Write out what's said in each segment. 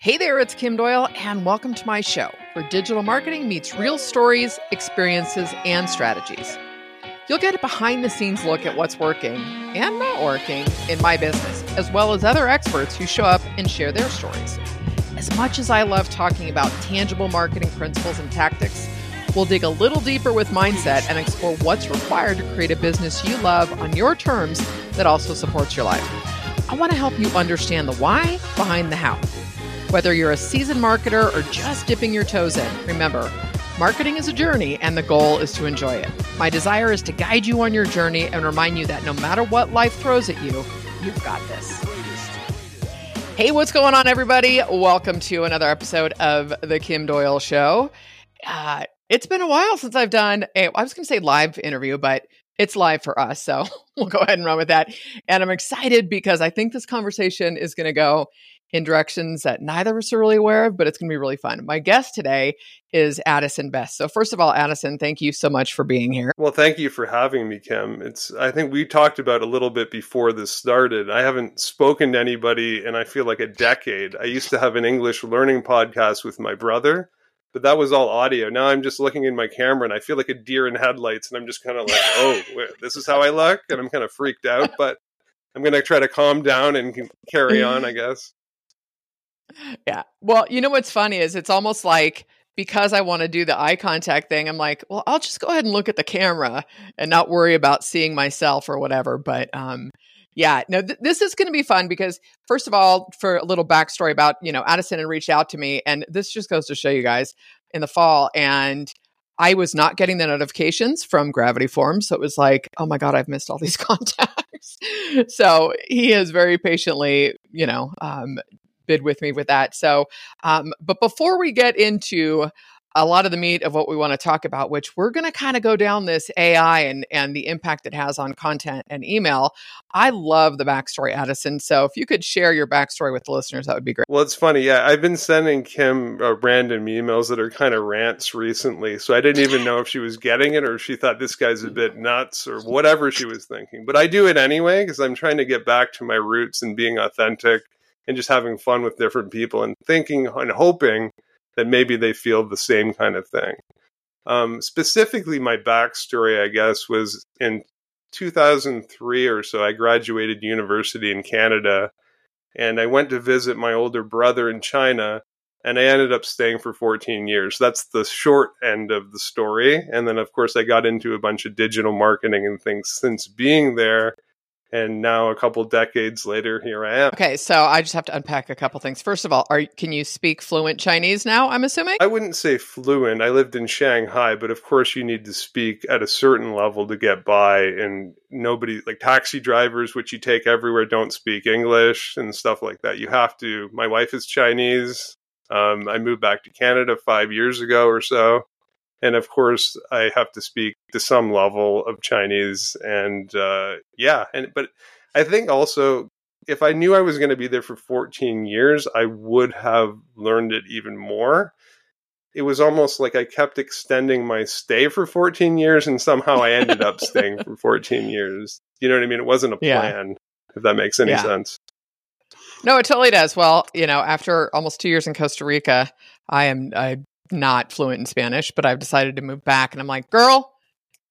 Hey there, it's Kim Doyal, and welcome to my show where digital marketing meets real stories, experiences, and strategies. You'll get a behind the scenes look at what's working and not working in my business, as well as other experts who show up and share their stories. As much as I love talking about tangible marketing principles and tactics, we'll dig a little deeper with mindset and explore what's required to create a business you love on your terms that also supports your life. I want to help you understand the why behind the how whether you're a seasoned marketer or just dipping your toes in, remember, marketing is a journey and the goal is to enjoy it. My desire is to guide you on your journey and remind you that no matter what life throws at you, you've got this. Hey, what's going on, everybody? Welcome to another episode of The Kim Doyal Show. Uh, it's been a while since I've done a, I was going to say live interview, but it's live for us. So we'll go ahead and run with that. And I'm excited because I think this conversation is going to go in directions that neither of us are really aware of, but it's going to be really fun. My guest today is Addison Best. So first of all, Addison, thank you so much for being here. Well, thank you for having me, Kim. It's I think we talked about a little bit before this started. I haven't spoken to anybody in I feel like a decade. I used to have an English learning podcast with my brother, but that was all audio. Now I'm just looking in my camera and I feel like a deer in headlights and I'm just kind of like, "Oh, this is how I look." And I'm kind of freaked out, but I'm going to try to calm down and carry on, I guess. Yeah. Well, you know what's funny is it's almost like because I want to do the eye contact thing, I'm like, well, I'll just go ahead and look at the camera and not worry about seeing myself or whatever. But um, yeah, no, th- this is going to be fun because first of all, for a little backstory about you know Addison had reached out to me, and this just goes to show you guys in the fall, and I was not getting the notifications from Gravity Forms, so it was like, oh my god, I've missed all these contacts. so he has very patiently, you know, um, bid with me with that. So, um, but before we get into a lot of the meat of what we want to talk about, which we're going to kind of go down this AI and and the impact it has on content and email. I love the backstory, Addison. So if you could share your backstory with the listeners, that would be great. Well, it's funny. Yeah, I've been sending Kim uh, random emails that are kind of rants recently, so I didn't even know if she was getting it or if she thought this guy's a bit nuts or whatever she was thinking. But I do it anyway because I'm trying to get back to my roots and being authentic and just having fun with different people and thinking and hoping that maybe they feel the same kind of thing. Um, specifically, my backstory, I guess, was in 2003 or so. I graduated university in Canada, and I went to visit my older brother in China, and I ended up staying for 14 years. That's the short end of the story. And then, of course, I got into a bunch of digital marketing and things since being there and now a couple decades later here i am. Okay so i just have to unpack a couple things. First of all are can you speak fluent chinese now i'm assuming? I wouldn't say fluent. I lived in shanghai but of course you need to speak at a certain level to get by. And nobody like taxi drivers which you take everywhere don't speak english and stuff like that. You have to. My wife is chinese. Um, i moved back to canada five years ago or so and of course I have to speak to some level of Chinese and uh, yeah and but I think also if I knew I was going to be there for 14 years I would have learned it even more it was almost like I kept extending my stay for 14 years and somehow I ended up staying for 14 years you know what I mean it wasn't a plan yeah. if that makes any yeah. sense no, it totally does. Well, you know, after almost two years in Costa Rica, I am I not fluent in Spanish, but I've decided to move back. And I'm like, girl,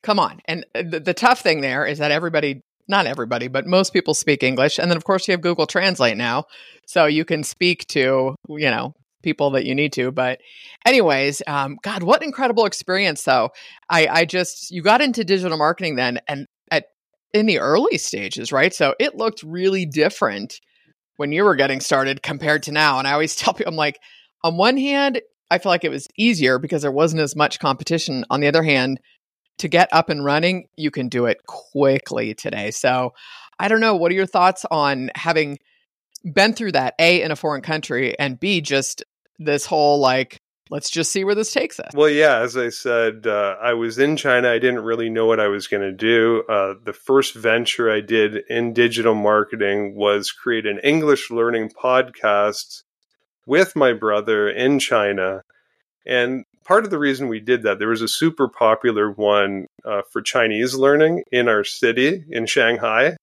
come on. And uh, the, the tough thing there is that everybody, not everybody, but most people speak English. And then, of course, you have Google Translate now. So you can speak to, you know, people that you need to. But, anyways, um, God, what incredible experience, though. I, I just, you got into digital marketing then and at, in the early stages, right? So it looked really different when you were getting started compared to now. And I always tell people, I'm like, on one hand, I feel like it was easier because there wasn't as much competition. On the other hand, to get up and running, you can do it quickly today. So I don't know. What are your thoughts on having been through that, A, in a foreign country, and B, just this whole like, let's just see where this takes us? Well, yeah, as I said, uh, I was in China. I didn't really know what I was going to do. Uh, the first venture I did in digital marketing was create an English learning podcast with my brother in China. And part of the reason we did that, there was a super popular one uh, for Chinese learning in our city in Shanghai.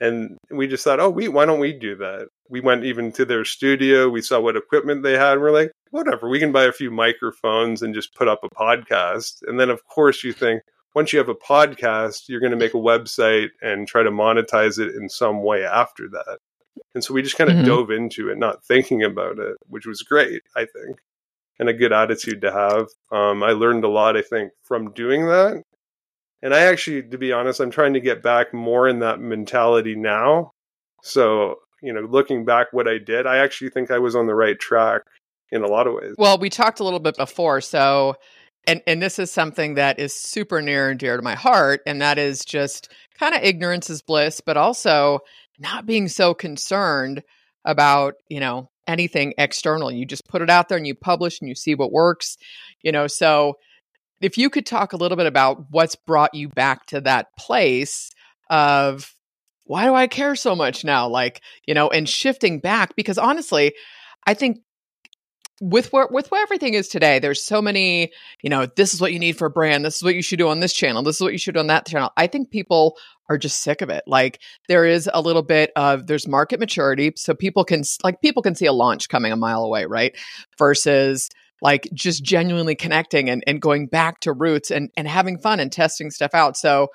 And we just thought, oh, we why don't we do that? We went even to their studio. We saw what equipment they had. And we're like, whatever, we can buy a few microphones and just put up a podcast. And then, of course, you think once you have a podcast, you're going to make a website and try to monetize it in some way after that. And so we just kind of mm-hmm. dove into it, not thinking about it, which was great, I think, and a good attitude to have. Um, I learned a lot, I think, from doing that. And I actually, to be honest, I'm trying to get back more in that mentality now. So, you know, looking back what I did, I actually think I was on the right track in a lot of ways. Well, we talked a little bit before. So, and, and this is something that is super near and dear to my heart. And that is just kind of ignorance is bliss, but also not being so concerned about, you know, anything external. You just put it out there and you publish and you see what works, you know. So if you could talk a little bit about what's brought you back to that place of why do I care so much now? Like, you know, and shifting back because honestly, I think with where with where everything is today, there's so many, you know, this is what you need for a brand, this is what you should do on this channel, this is what you should do on that channel. I think people are just sick of it. Like there is a little bit of there's market maturity, so people can like people can see a launch coming a mile away, right? Versus like just genuinely connecting and, and going back to roots and, and having fun and testing stuff out. So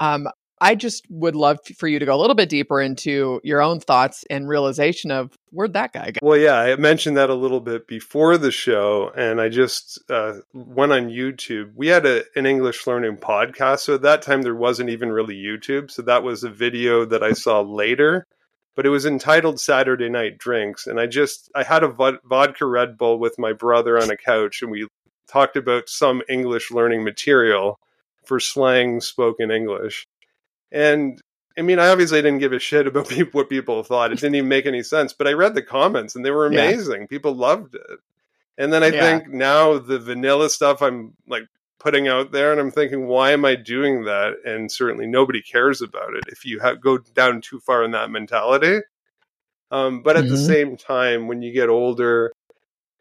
um, I just would love for you to go a little bit deeper into your own thoughts and realization of where'd that guy go? Well, yeah, I mentioned that a little bit before the show, and I just uh, went on YouTube. We had a, an English learning podcast, so at that time there wasn't even really YouTube. So that was a video that I saw later, but it was entitled Saturday Night Drinks, and I just I had a vodka Red Bull with my brother on a couch, and we talked about some English learning material for slang spoken English and I mean, I obviously didn't give a shit about people, what people thought. It didn't even make any sense. But I read the comments and they were amazing. Yeah. People loved it. And then I yeah. think now the vanilla stuff I'm like putting out there, and I'm thinking, why am I doing that? And certainly nobody cares about it if you have, go down too far in that mentality. Um, but at mm-hmm. the same time, when you get older,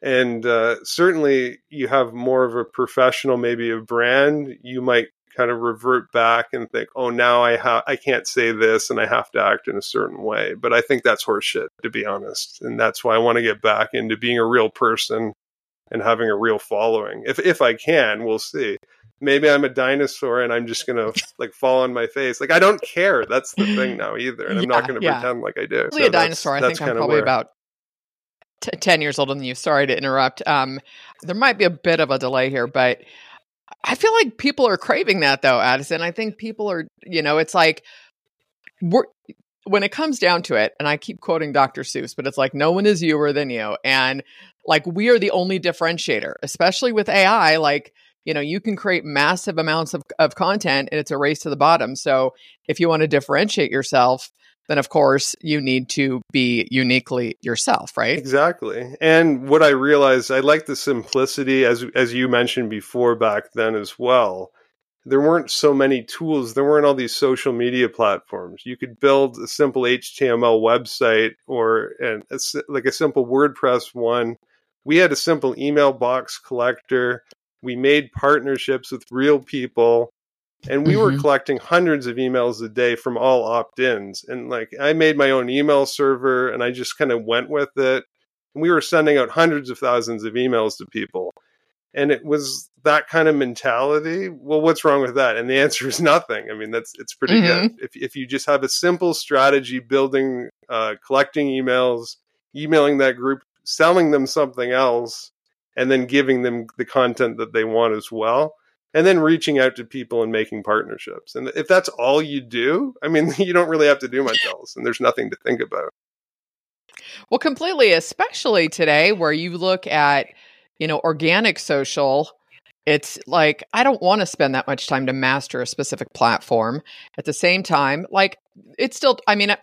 and uh, certainly you have more of a professional, maybe a brand, you might kind of revert back and think, oh, now I have I can't say this and I have to act in a certain way. But I think that's horseshit, to be honest, and that's why I want to get back into being a real person and having a real following. If if I can, we'll see. Maybe I'm a dinosaur and I'm just gonna like fall on my face. Like I don't care. That's the thing now either, and I'm not going to yeah. pretend like I do. Probably so a dinosaur. That's, I think I'm probably where... about t- ten years older than you. Sorry to interrupt. Um, there might be a bit of a delay here, but I feel like people are craving that though, Addison. I think people are, you know, it's like we're when it comes down to it, and I keep quoting Dr. Seuss, but it's like no one is youer than you. And like we are the only differentiator, especially with AI, like you know, you can create massive amounts of, of content and it's a race to the bottom. So if you want to differentiate yourself, then of course you need to be uniquely yourself, right? Exactly. And what I realized, I like the simplicity as as you mentioned before back then as well. There weren't so many tools. There weren't all these social media platforms. You could build a simple HTML website or an, a, like a simple WordPress one. We had a simple email box collector. We made partnerships with real people and we mm-hmm. were collecting hundreds of emails a day from all opt-ins. And like i made my own email server and i just kind of went with it. And we were sending out hundreds of thousands of emails to people. And it was that kind of mentality. Well what's wrong with that? And the answer is nothing. I mean that's it's pretty mm-hmm. good if, if you just have a simple strategy building uh, collecting emails emailing that group selling them something else and then giving them the content that they want as well and then reaching out to people and making partnerships. And if that's all you do, I mean, you don't really have to do much else, and there's nothing to think about. Well, completely, especially today where you look at, you know, organic social. It's like, I don't want to spend that much time to master a specific platform. At the same time, like, it's still, I mean,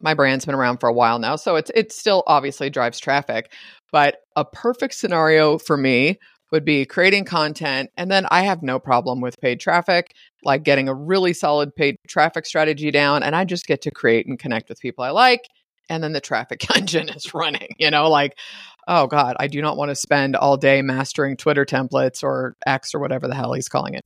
my brand's been around for a while now, so it's it still obviously drives traffic. But a perfect scenario for me would be creating content. And then I have no problem with paid traffic, like getting a really solid paid traffic strategy down. And I just get to create and connect with people I like. And then the traffic engine is running, you know, like, oh God, I do not want to spend all day mastering Twitter templates or X or whatever the hell he's calling it.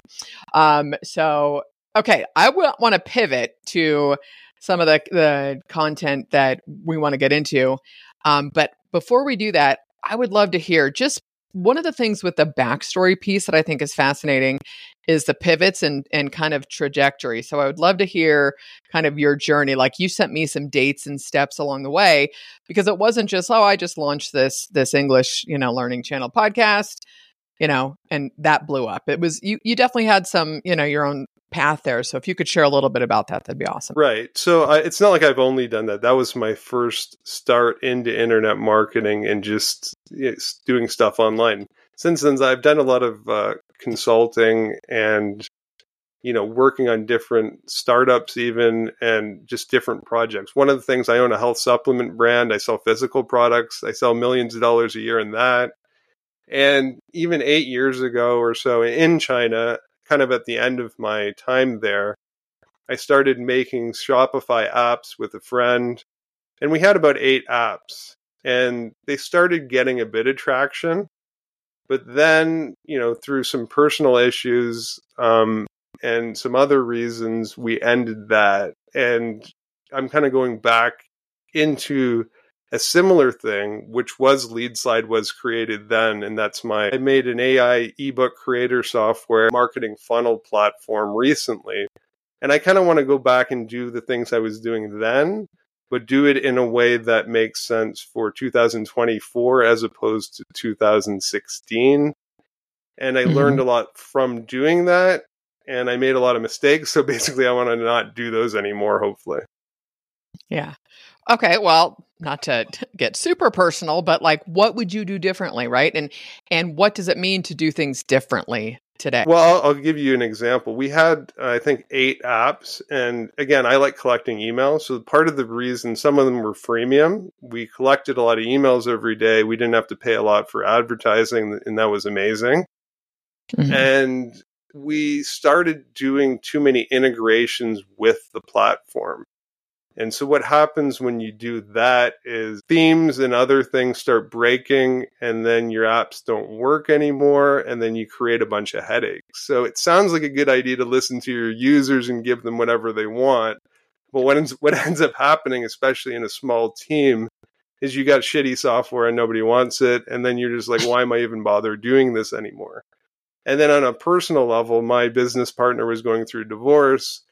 Um, so, okay, I w- want to pivot to some of the the content that we want to get into. Um, but before we do that, I would love to hear just one of the things with the backstory piece that I think is fascinating is the pivots and and kind of trajectory. So I would love to hear kind of your journey. Like you sent me some dates and steps along the way because it wasn't just oh I just launched this this English you know learning channel podcast you know and that blew up. It was you you definitely had some you know your own path there. So if you could share a little bit about that, that'd be awesome. Right. So I, it's not like I've only done that. That was my first start into internet marketing and just you know, doing stuff online. Since then, I've done a lot of uh, consulting and you know working on different startups even and just different projects one of the things i own a health supplement brand i sell physical products i sell millions of dollars a year in that and even eight years ago or so in china kind of at the end of my time there, I started making Shopify apps with a friend, and we had about eight apps, and they started getting a bit of traction. But then, you know, through some personal issues um, and some other reasons, we ended that. And I'm kind of going back into a similar thing, which was Leadslide was created then, and that's my I made an AI ebook creator software marketing funnel platform recently. And I kind of want to go back and do the things I was doing then, but do it in a way that makes sense for 2024 as opposed to 2016. And I mm-hmm. learned a lot from doing that, and I made a lot of mistakes. So basically, I want to not do those anymore, hopefully. Yeah. Okay, well, not to get super personal, but like what would you do differently, right? And and what does it mean to do things differently today? Well, I'll, give you an example. We had uh, I think 8 apps and again, I like collecting emails. So part of the reason some of them were freemium, we collected a lot of emails every day. We didn't have to pay a lot for advertising and that was amazing. Mm-hmm. And we started doing too many integrations with the platform. And so what happens when you do that is themes and other things start breaking and then your apps don't work anymore and then you create a bunch of headaches. So it sounds like a good idea to listen to your users and give them whatever they want. But what ends, what ends up happening, especially in a small team, is you got shitty software and nobody wants it. And then you're just like, why am I even bother doing this anymore? And then on a personal level, my business partner was going through divorce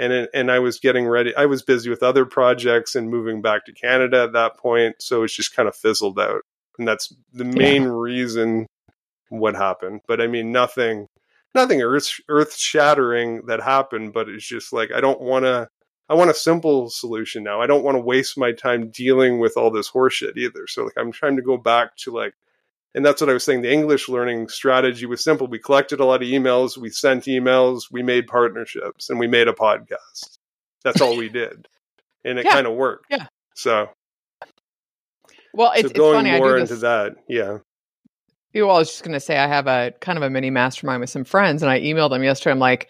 and it, and I was getting ready. I was busy with other projects and moving back to Canada at that point, so it's just kind of fizzled out, and that's the main yeah. reason what happened. But I mean, nothing, nothing earth earth shattering that happened, but it's just like I don't want to. I want a simple solution now. I don't want to waste my time dealing with all this horseshit either. So like I'm trying to go back to like and that's what I was saying. The English learning strategy was simple. We collected a lot of emails, we sent emails, we made partnerships, and we made a podcast. That's all we did, and it yeah. kind of worked. Yeah. So, well, it's, so going it's funny. more into that, yeah. Well, I was just going to say I have a kind of a mini mastermind with some friends, and I emailed them yesterday. I'm like,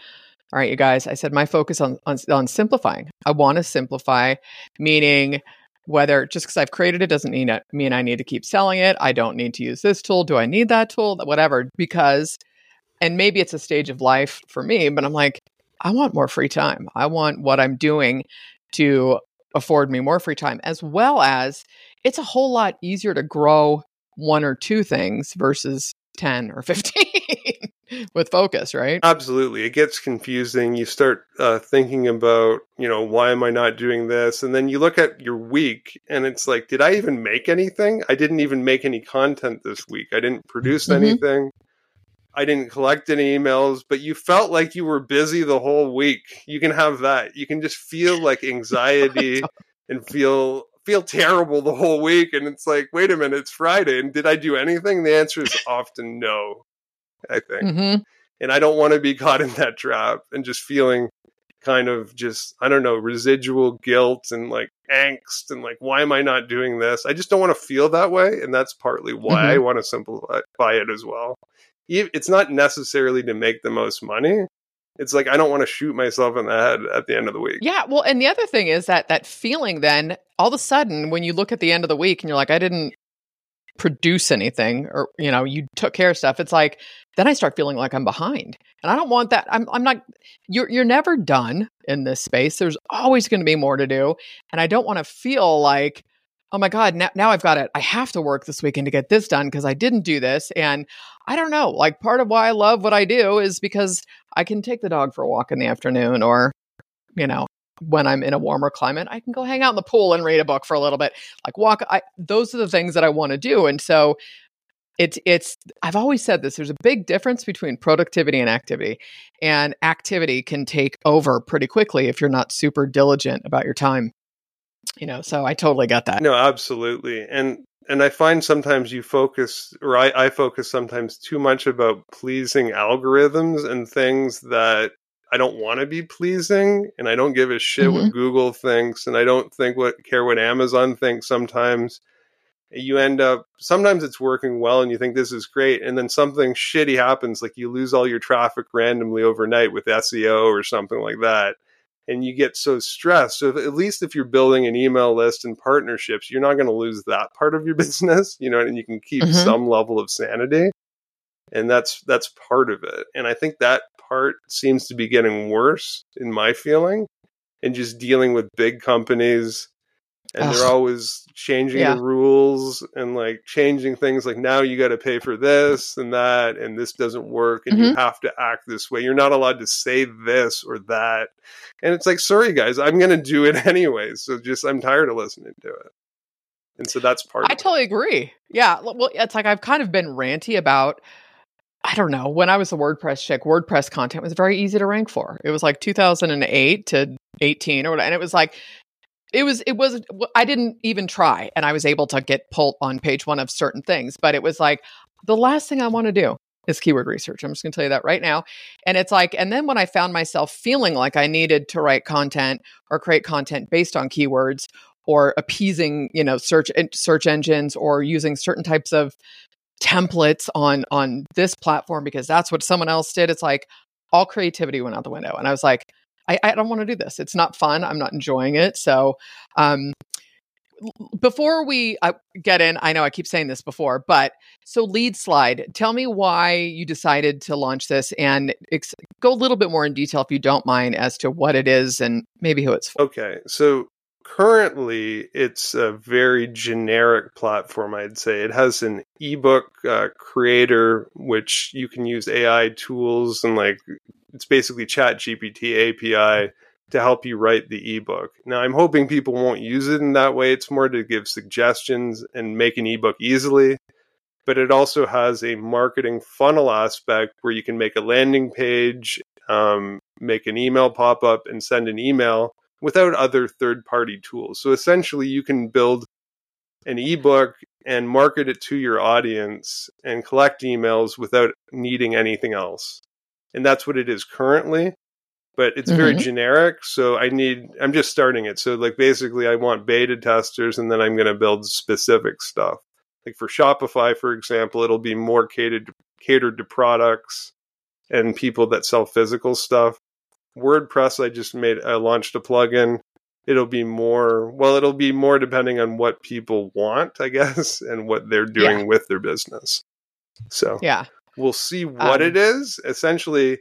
"All right, you guys," I said, "My focus on on, on simplifying. I want to simplify, meaning." Whether just because I've created it doesn't mean, it, mean I need to keep selling it. I don't need to use this tool. Do I need that tool? Whatever. Because, and maybe it's a stage of life for me, but I'm like, I want more free time. I want what I'm doing to afford me more free time, as well as it's a whole lot easier to grow one or two things versus 10 or 15 with focus, right? Absolutely. It gets confusing. You start uh, thinking about, you know, why am I not doing this? And then you look at your week and it's like, did I even make anything? I didn't even make any content this week. I didn't produce mm-hmm. anything. I didn't collect any emails, but you felt like you were busy the whole week. You can have that. You can just feel like anxiety and feel feel terrible the whole week and it's like wait a minute it's friday and did i do anything the answer is often no i think mm-hmm. and i don't want to be caught in that trap and just feeling kind of just i don't know residual guilt and like angst and like why am i not doing this i just don't want to feel that way and that's partly why mm-hmm. i want to simplify it as well it's not necessarily to make the most money it's like I don't want to shoot myself in the head at the end of the week. Yeah, well, and the other thing is that that feeling then all of a sudden when you look at the end of the week and you're like I didn't produce anything or you know you took care of stuff it's like then i start feeling like i'm behind and i don't want that i'm, I'm not you're, you're never done in this space there's always going to be more to do and i don't want to feel like oh my god now, now i've got it i have to work this weekend to get this done because i didn't do this and i don't know like part of why i love what i do is because i can take the dog for a walk in the afternoon or you know when I'm in a warmer climate, I can go hang out in the pool and read a book for a little bit. Like walk I those are the things that I want to do. And so it's it's I've always said this there's a big difference between productivity and activity. And activity can take over pretty quickly if you're not super diligent about your time. You know, so I totally got that. No, absolutely. And and I find sometimes you focus, or I, I focus sometimes too much about pleasing algorithms and things that I don't want to be pleasing and I don't give a shit mm-hmm. what Google thinks and I don't think what care what Amazon thinks sometimes. You end up sometimes it's working well and you think this is great and then something shitty happens like you lose all your traffic randomly overnight with SEO or something like that and you get so stressed. So if, at least if you're building an email list and partnerships, you're not going to lose that part of your business, you know, and you can keep mm-hmm. some level of sanity and that's that's part of it and i think that part seems to be getting worse in my feeling and just dealing with big companies and Ugh. they're always changing yeah. the rules and like changing things like now you got to pay for this and that and this doesn't work and mm-hmm. you have to act this way you're not allowed to say this or that and it's like sorry guys i'm going to do it anyway so just i'm tired of listening to it and so that's part i totally agree yeah well it's like i've kind of been ranty about I don't know. When I was a WordPress chick, WordPress content was very easy to rank for. It was like 2008 to 18 or whatever. And it was like, it was, it was, I didn't even try. And I was able to get pulled on page one of certain things. But it was like, the last thing I want to do is keyword research. I'm just going to tell you that right now. And it's like, and then when I found myself feeling like I needed to write content or create content based on keywords or appeasing, you know, search search engines or using certain types of templates on on this platform because that's what someone else did it's like all creativity went out the window and i was like i, I don't want to do this. It's not fun. I'm not enjoying it. So um before we uh, get in i know i keep saying this before but so lead slide tell me why you decided to launch this and ex- go a little bit more in detail if you don't mind as to what it is and maybe who it's for. Okay. So currently it's a very generic platform i'd say. It has an ebook uh, creator which you can use ai tools and like it's basically chat gpt api to help you write the ebook. Now i'm hoping people won't use it in that way. It's more to give suggestions and make an ebook easily but it also has a marketing funnel aspect where you can make a landing page um, make an email pop up and send an email without other third party tools. So essentially, you can build an ebook and market it to your audience and collect emails without needing anything else. And that's what it is currently. But it's mm-hmm. very generic. So I need, I'm just starting it. So, like, basically, I want beta testers and then I'm going to build specific stuff. Like for Shopify, for example, it'll be more catered catered to products and people that sell physical stuff. WordPress, I just made, I launched a plugin. It'll be more, well, it'll be more depending on what people want, I guess, and what they're doing yeah. with their business. So, yeah, we'll see what um, it is. Essentially,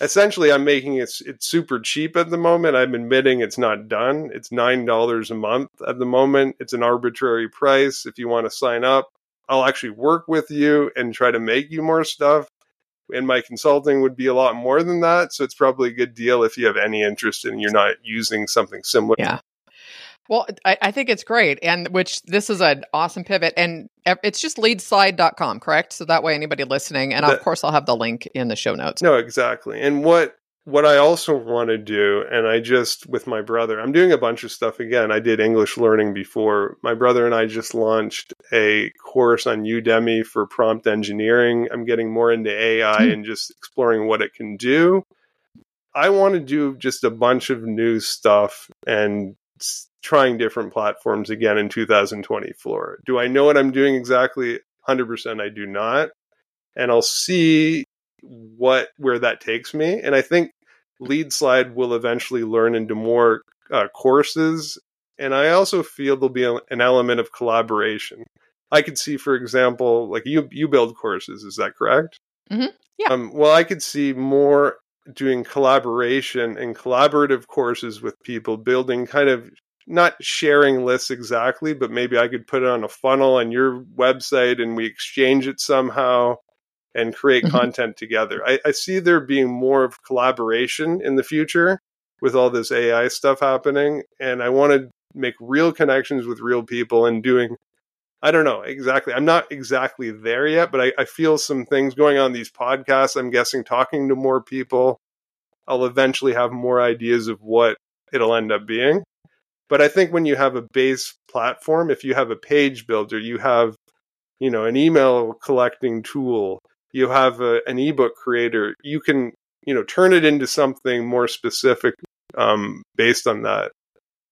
essentially, I'm making it it's super cheap at the moment. I'm admitting it's not done. It's nine dollars a month at the moment. It's an arbitrary price. If you want to sign up, I'll actually work with you and try to make you more stuff and my consulting would be a lot more than that. So it's probably a good deal if you have any interest and you're not using something similar. Yeah. Well, I, I, think it's great. And which this is an awesome pivot. And it's just leadslide.com, correct? So that way anybody listening, and of course I'll have the link in the show notes. No, exactly. And what what I also want to do, and I just with my brother, I'm doing a bunch of stuff again. I did English learning before. My brother and I just launched a course on Udemy for prompt engineering. I'm getting more into AI mm. and just exploring what it can do. I want to do just a bunch of new stuff and trying different platforms again in 2024. Do I know what I'm doing exactly? 100% I do not. And I'll see what where that takes me. And I think Lead Slide will eventually learn into more uh, courses. And I also feel there'll be a, an element of collaboration. I could see, for example, like you you build courses, is that correct? Mm-hmm. Yeah. Um, well, I could see more doing collaboration and collaborative courses with people, building kind of not sharing lists exactly, but maybe I could put it on a funnel on your website and we exchange it somehow and create mm-hmm. content together. I, I see there being more of collaboration in the future with all this AI stuff happening. And I want to make real connections with real people and doing I don't know exactly. I'm not exactly there yet, but I, I, feel some things going on these podcasts. I'm guessing talking to more people, I'll eventually have more ideas of what it'll end up being. But I think when you have a base platform, if you have a page builder, you have, you know, an email collecting tool, you have a, an ebook creator, you can, you know, turn it into something more specific um, based on that.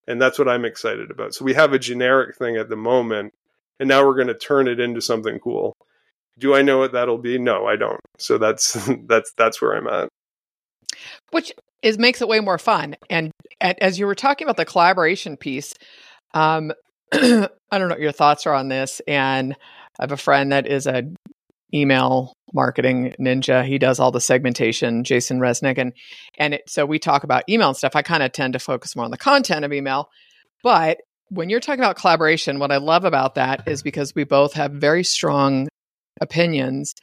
And that's what I'm excited about. So we have a generic thing at the moment and now we're going to turn it into something cool. Do I know what that'll be? No, I don't. So that's that's that's where I'm at. Which is makes it way more fun. And, as you were talking about the collaboration piece, um, I don't know what your thoughts are on this. And I have a friend that is a email marketing ninja. He does all the segmentation, Jason Resnick, and and it, so we talk about email and stuff. I kind of tend to focus more on the content of email, but when you're talking about collaboration, what I love about that is because we both have very strong opinions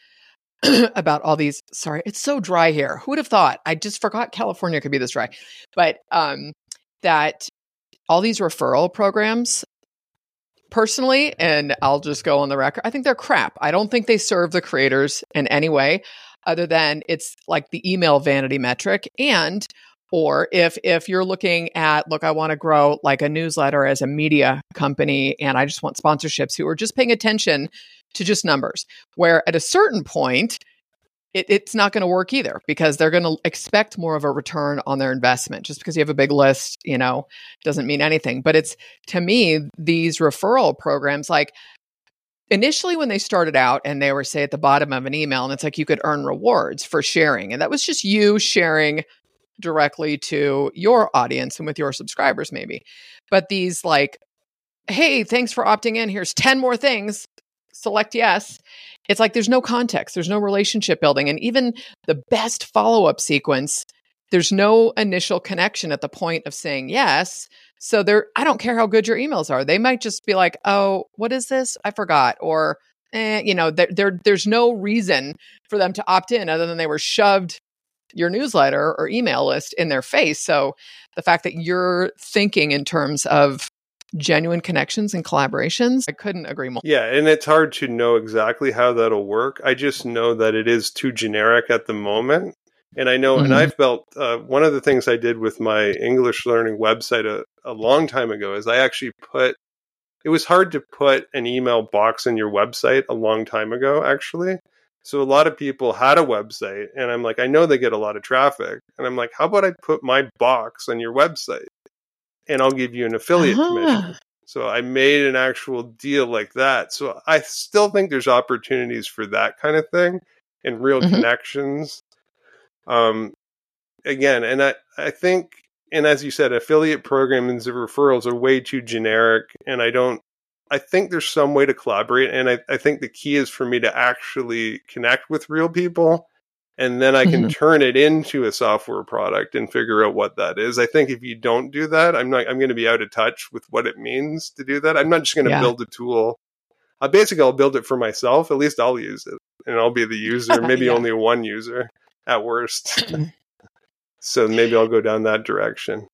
about all these. Sorry, it's so dry here. Who would have thought? I just forgot California could be this dry. But um, that all these referral programs, personally, and I'll just go on the record, I think they're crap. I don't think they serve the creators in any way other than it's like the email vanity metric. And or if if you're looking at look i want to grow like a newsletter as a media company and i just want sponsorships who are just paying attention to just numbers where at a certain point it, it's not going to work either because they're going to expect more of a return on their investment just because you have a big list you know doesn't mean anything but it's to me these referral programs like initially when they started out and they were say at the bottom of an email and it's like you could earn rewards for sharing and that was just you sharing directly to your audience and with your subscribers, maybe. But these, like, hey, thanks for opting in. Here's 10 more things. Select yes. It's like there's no context, there's no relationship building. And even the best follow up sequence, there's no initial connection at the point of saying yes. So there, I don't care how good your emails are. They might just be like, "Oh, what is this? I forgot," or, eh, you know, there, there, there's no reason for them to opt in other than they were shoved your newsletter or email list in their face. So the fact that you're thinking in terms of genuine connections and collaborations, I couldn't agree more. Yeah, and it's hard to know exactly how that'll work. I just know that it is too generic at the moment. And I know, mm-hmm. and I've built uh, one of the things I did with my English learning website a, a long time ago is I actually put it was hard to put an email box in your website a long time ago, actually. So a lot of people had a website, and I'm like, I know they get a lot of traffic, and I'm like, how about I put my box on your website, and I'll give you an affiliate uh-huh. commission. So I made an actual deal like that. So I still think there's opportunities for that kind of thing and real mm-hmm. connections. Um, again, and I I think, and as you said, affiliate programs and referrals are way too generic, and I don't I think there's some way to collaborate. And I, I think the key is for me to actually connect with real people. And then I can mm-hmm. turn it into a software product and figure out what that is. I think if you don't do that, I'm not, I'm going to be out of touch with what it means to do that. I'm not just going to yeah. build a tool. Uh, basically, I'll build it for myself. At least I'll use it and I'll be the user, maybe yeah. only one user at worst. so maybe I'll go down that direction.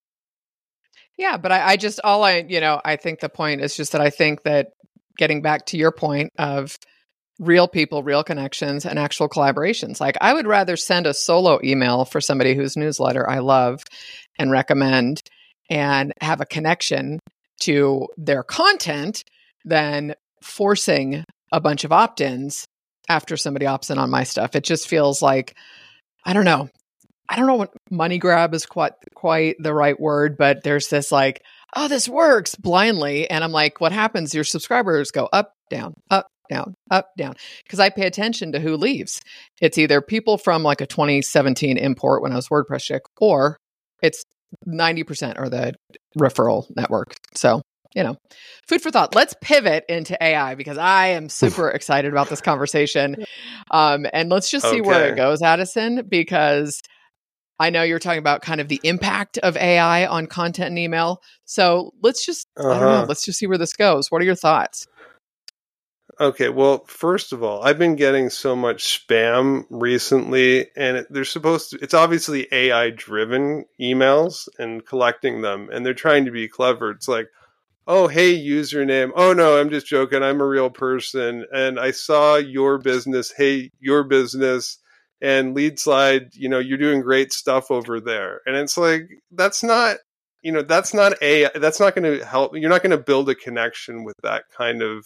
Yeah, but I, I just all I you know I think the point is just that I think that getting back to your point of real people, real connections, and actual collaborations. Like I would rather send a solo email for somebody whose newsletter I love and recommend and have a connection to their content than forcing a bunch of opt-ins after somebody opts in on my stuff. It just feels like I don't know. I don't know what money grab is quite quite the right word, but there's this like, oh, this works blindly, and I'm like, what happens? Your subscribers go up, down, up, down, up, down, because I pay attention to who leaves. It's either people from like a 2017 import when I was WordPress chick, or it's 90% or the referral network. So you know, food for thought. Let's pivot into AI because I am super excited about this conversation. Um, and let's just see okay. where it goes, Addison, because I know you're talking about kind of the impact of AI on content and email. So let's just, uh-huh. I don't know, uh-huh. let's just see where this goes. What are your thoughts? Okay, well, first of all, I've been getting so much spam recently, and it, they're supposed to, it's obviously AI driven emails and collecting them, and they're trying to be clever. It's like, oh, hey, username. Oh, no, I'm just joking. I'm a real person, and I saw your business. Hey, your business. And lead slide, you know, you're doing great stuff over there. And it's like, that's not, you know, that's not a, that's not going to help. You're not going to build a connection with that kind of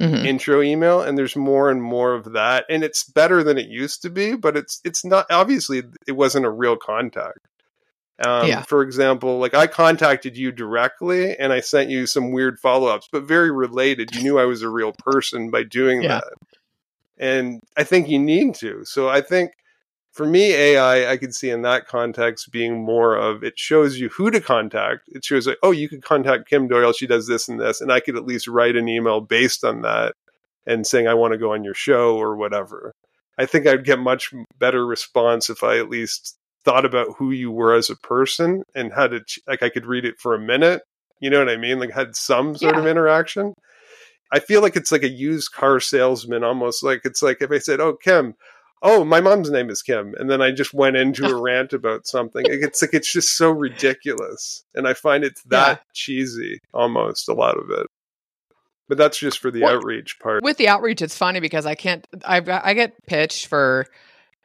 mm-hmm. intro email and there's more and more of that and it's better than it used to be but it's it's not obviously it wasn't a real contact um, yeah. for example like i contacted you directly and i sent you some weird follow-ups but very related you knew i was a real person by doing yeah. that and i think you need to so i think for me ai i could see in that context being more of it shows you who to contact. It shows like oh you could contact kim doyal. She does this and this and i could at least write an email based on that and saying i want to go on your show or whatever. I think i'd get much better response if i at least thought about who you were as a person and had it like i could read it for a minute. You know what i mean? Like had some sort yeah. of interaction. I feel like it's like a used car salesman almost. Like it's like if i said oh kim oh, my mom's name is Kim, and then I just went into a rant about something. It's like it's just so ridiculous, and I find it's that yeah. cheesy almost a lot of it. But that's just for the well, outreach part. With the outreach, it's funny because I can't. I I get pitched for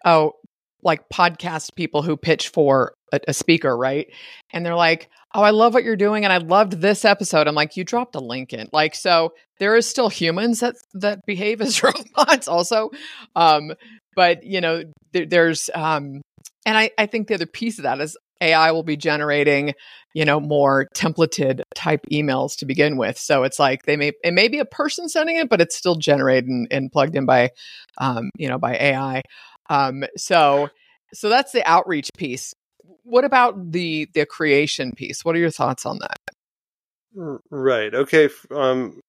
oh like podcast people who pitch for a, a, speaker, right? And they're like, "Oh, I love what you're doing, and I loved this episode." I'm like, "You dropped a link in." Like, so there is still humans that that behave as robots, also. Um, but you know, there, there's um, and I I think the other piece of that is AI will be generating, you know, more templated type emails to begin with. So it's like they may it may be a person sending it, but it's still generated and, and plugged in by, um, you know, by AI. Um, so so that's the outreach piece. What about the the creation piece? What are your thoughts on that? Right. Okay. Um,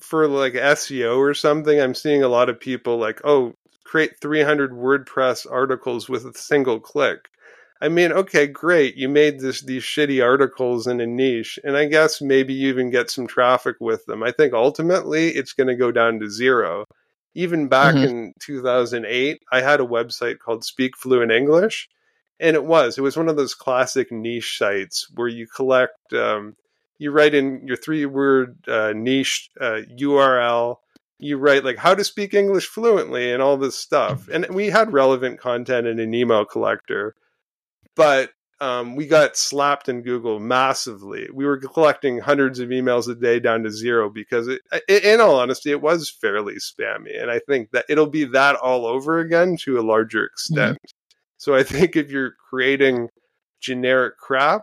for like SEO or something, I'm seeing a lot of people like, oh, create 300 WordPress articles with a single click. I mean, okay, great. You made this these shitty articles in a niche, and I guess maybe you even get some traffic with them. I think ultimately it's going to go down to zero. Even back mm-hmm. in 2008, I had a website called Speak Fluent English, and it was it was one of those classic niche sites where you collect, um, you write in your three word uh, niche uh, URL you write like how to speak English fluently and all this stuff. And we had relevant content in an email collector, but um, we got slapped in Google massively. We were collecting hundreds of emails a day down to zero because, it, in all honesty, it was fairly spammy. And I think that it'll be that all over again to a larger extent. Mm-hmm. So I think if you're creating generic crap,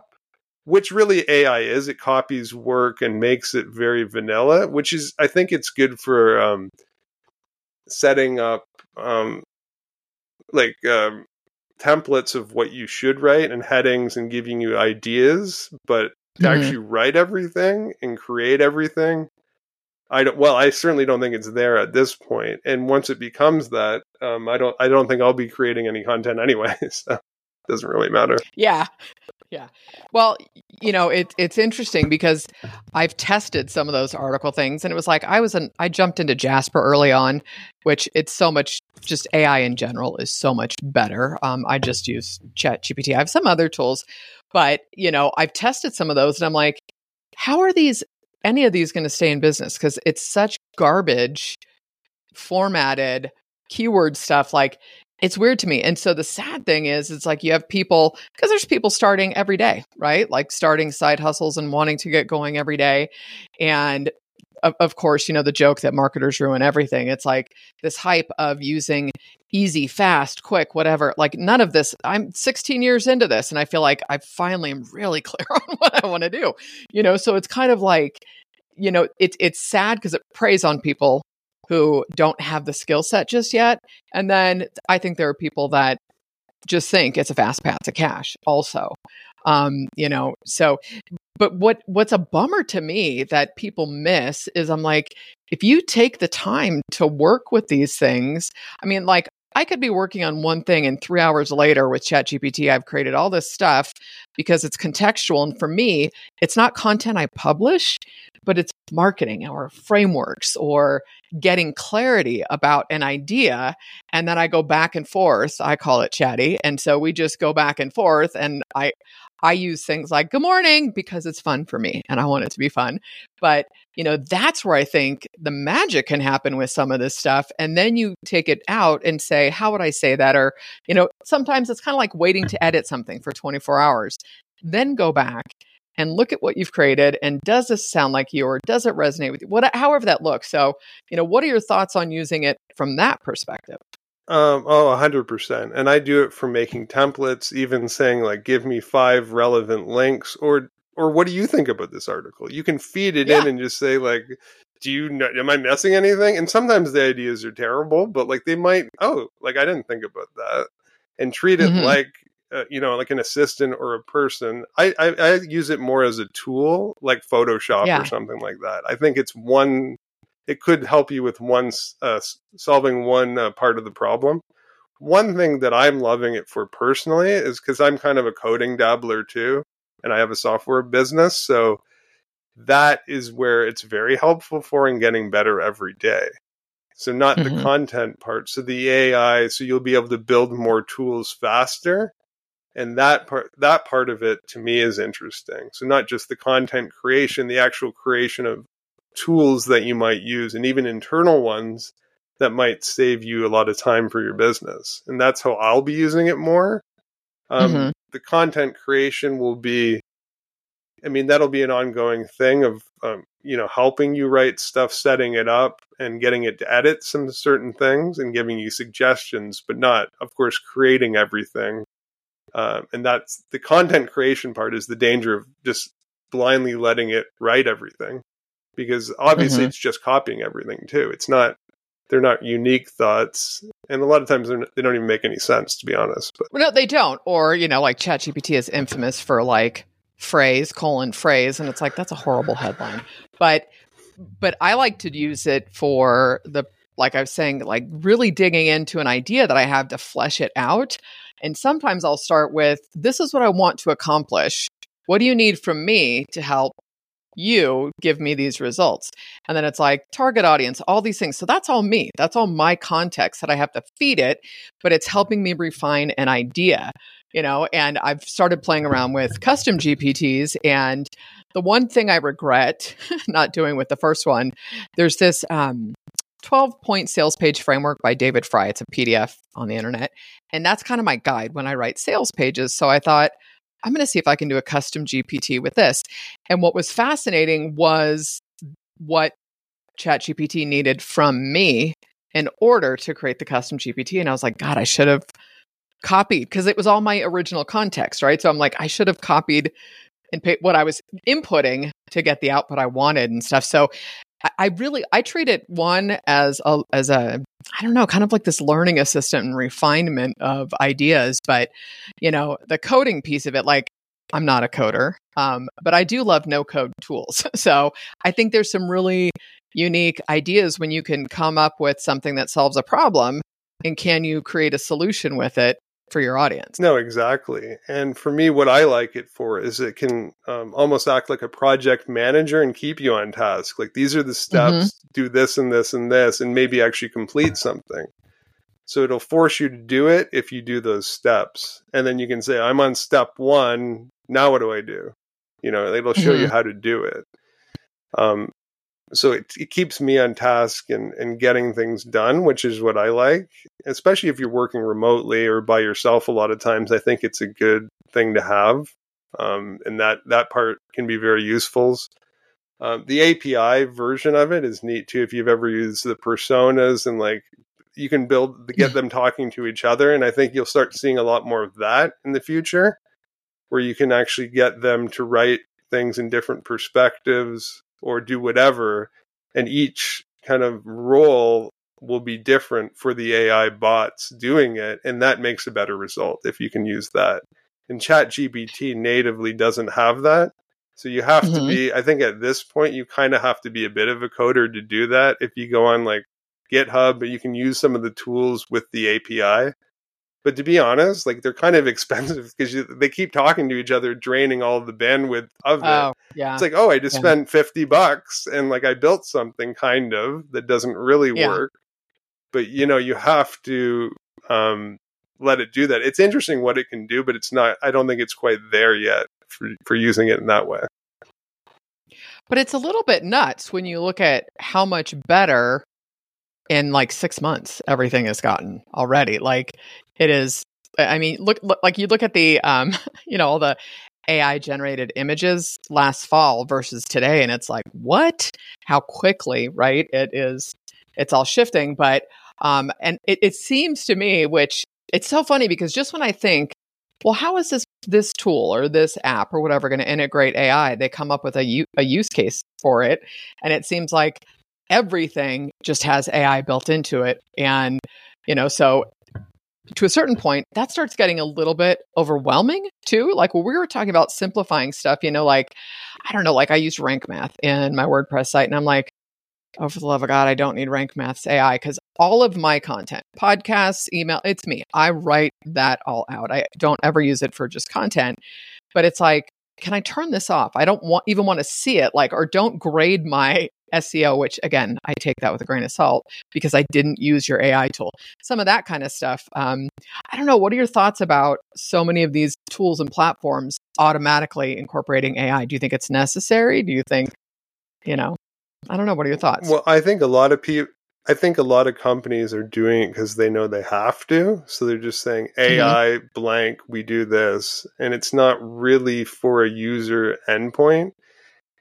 which really AI is. It copies work and makes it very vanilla, which is, I think, it's good for um, setting up um, like um, templates of what you should write and headings and giving you ideas. But to mm-hmm. actually write everything and create everything, I don't. Well, I certainly don't think it's there at this point. And once it becomes that, um, I don't. I don't think I'll be creating any content anyway. So it doesn't really matter. Yeah, yeah. Well, you know, it, it's interesting because I've tested some of those article things and it was like I was an I jumped into Jasper early on, which it's so much just AI in general is so much better. Um, I just use Chat GPT. I have some other tools, but you know, I've tested some of those and I'm like, how are these any of these going to stay in business? Because it's such garbage formatted keyword stuff. Like it's weird to me. And so the sad thing is, it's like you have people, because there's people starting every day, right? Like starting side hustles and wanting to get going every day. And of, of course, you know, the joke that marketers ruin everything. It's like this hype of using easy, fast, quick, whatever. Like none of this. I'm 16 years into this and I feel like I finally am really clear on what I want to do. You know, so it's kind of like, you know, it's it's sad because it preys on people who don't have the skill set just yet. And then I think there are people that just think it's a fast path to cash also. Um, you know, so but what what's a bummer to me that people miss is I'm like, if you take the time to work with these things, I mean, like I could be working on one thing and three hours later with ChatGPT, I've created all this stuff because it's contextual. And for me, it's not content I publish, but it's marketing or frameworks or getting clarity about an idea. And then I go back and forth. I call it chatty. And so we just go back and forth. And I, I use things like good morning because it's fun for me and I want it to be fun. But, you know, that's where I think the magic can happen with some of this stuff. And then you take it out and say, how would I say that? Or, you know, sometimes it's kind of like waiting mm. to edit something for 24 hours. Then go back and look at what you've created and does this sound like you or does it resonate with you? What, however that looks. So, you know, what are your thoughts on using it from that perspective? Um, Oh, a hundred percent. And I do it for making templates, even saying like, give me five relevant links or, or what do you think about this article? You can feed it yeah. in and just say like, do you know, am I missing anything? And sometimes the ideas are terrible, but like they might, oh, like I didn't think about that and treat it mm-hmm. like, uh, you know, like an assistant or a person. I, I, I, use it more as a tool, like Photoshop yeah. or something like that. I think it's one it could help you with one uh, solving one uh, part of the problem. One thing that I'm loving it for personally is because I'm kind of a coding dabbler too, and I have a software business, so that is where it's very helpful for and getting better every day. So not mm-hmm. the content part, so the AI, so you'll be able to build more tools faster and that part that part of it to me is interesting so not just the content creation the actual creation of tools that you might use and even internal ones that might save you a lot of time for your business. And that's how I'll be using it more. Um, mm-hmm. The content creation will be, I mean, that'll be an ongoing thing of, um, you know, helping you write stuff, setting it up, and getting it to edit some certain things and giving you suggestions, but not, of course, creating everything. Uh, and that's the content creation part is the danger of just blindly letting it write everything because obviously mm-hmm. it's just copying everything too. It's not they're not unique thoughts, and a lot of times they don't even make any sense to be honest. But well, no, they don't. Or you know, like ChatGPT is infamous for like phrase colon phrase, and it's like that's a horrible headline. But but I like to use it for the like I was saying, like really digging into an idea that I have to flesh it out. And sometimes I'll start with, this is what I want to accomplish. What do you need from me to help you give me these results. And then it's like target audience, all these things. So that's all me. That's all my context that I have to feed it, but it's helping me refine an idea, you know, and I've started playing around with custom GPTs and the one thing I regret not doing with the first one, there's this um 12 point sales page framework by David Frey. It's a PDF on the internet. And that's kind of my guide when I write sales pages. So I thought, I'm going to see if I can do a custom GPT with this. And what was fascinating was what ChatGPT needed from me in order to create the custom GPT. And I was like, God, I should have copied because it was all my original context, right? So I'm like, I should have copied and what I was inputting to get the output I wanted and stuff. So I really I treat it one as a as a I don't know, kind of like this learning assistant and refinement of ideas. But you know, the coding piece of it, like I'm not a coder, um, but I do love no code tools. so I think there's some really unique ideas when you can come up with something that solves a problem and can you create a solution with it for your audience. No, exactly. And for me, what I like it for is it can um, almost act like a project manager and keep you on task. Like these are the steps, mm-hmm. do this and this and this, and maybe actually complete something. So it'll force you to do it if you do those steps. And then you can say, I'm on step one. Now what do I do? You know, it'll show mm-hmm. you how to do it. Um, so it, it keeps me on task and, and getting things done, which is what I like, especially if you're working remotely or by yourself. A lot of times, I think it's a good thing to have, um, and that that part can be very useful. Um, the API version of it is neat too. If you've ever used the personas and like you can build get them talking to each other, and I think you'll start seeing a lot more of that in the future, where you can actually get them to write things in different perspectives or do whatever. And each kind of role will be different for the AI bots doing it. And that makes a better result if you can use that And ChatGPT natively doesn't have that. So you have mm-hmm. to be, I think at this point, you kind of have to be a bit of a coder to do that. If you go on like GitHub, but you can use some of the tools with the API. But to be honest, like they're kind of expensive because they keep talking to each other, draining all the bandwidth of it. Oh, yeah. It's like, oh, I just yeah. spent 50 bucks and like I built something kind of that doesn't really yeah. work. But you know, you have to um, let it do that. It's interesting what it can do, but it's not, I don't think it's quite there yet for, for using it in that way. But it's a little bit nuts when you look at how much better in like six months everything has gotten already. Like it is. I mean, look, look like you look at the, um, you know, all the AI generated images last fall versus today, and it's like, what? How quickly, right? It is. It's all shifting, but um, and it, it seems to me, which it's so funny because just when I think, well, how is this this tool or this app or whatever going to integrate AI? They come up with a, u- a use case for it, and it seems like everything just has AI built into it. And, you know, so to a certain point, that starts getting a little bit overwhelming too. Like when we were talking about simplifying stuff, you know, like, I don't know, like I use Rank Math in my WordPress site and I'm like, oh, for the love of God, I don't need Rank Math's AI because all of my content, podcasts, email, it's me. I write that all out. I don't ever use it for just content, but it's like, can I turn this off? I don't want even want to see it like or don't grade my SEO, which again, I take that with a grain of salt because I didn't use your AI tool. Some of that kind of stuff. Um, I don't know. What are your thoughts about so many of these tools and platforms automatically incorporating AI? Do you think it's necessary? Do you think, you know, I don't know. What are your thoughts? Well, I think a lot of people, I think a lot of companies are doing it because they know they have to. So they're just saying AI mm-hmm. blank, we do this. And it's not really for a user endpoint.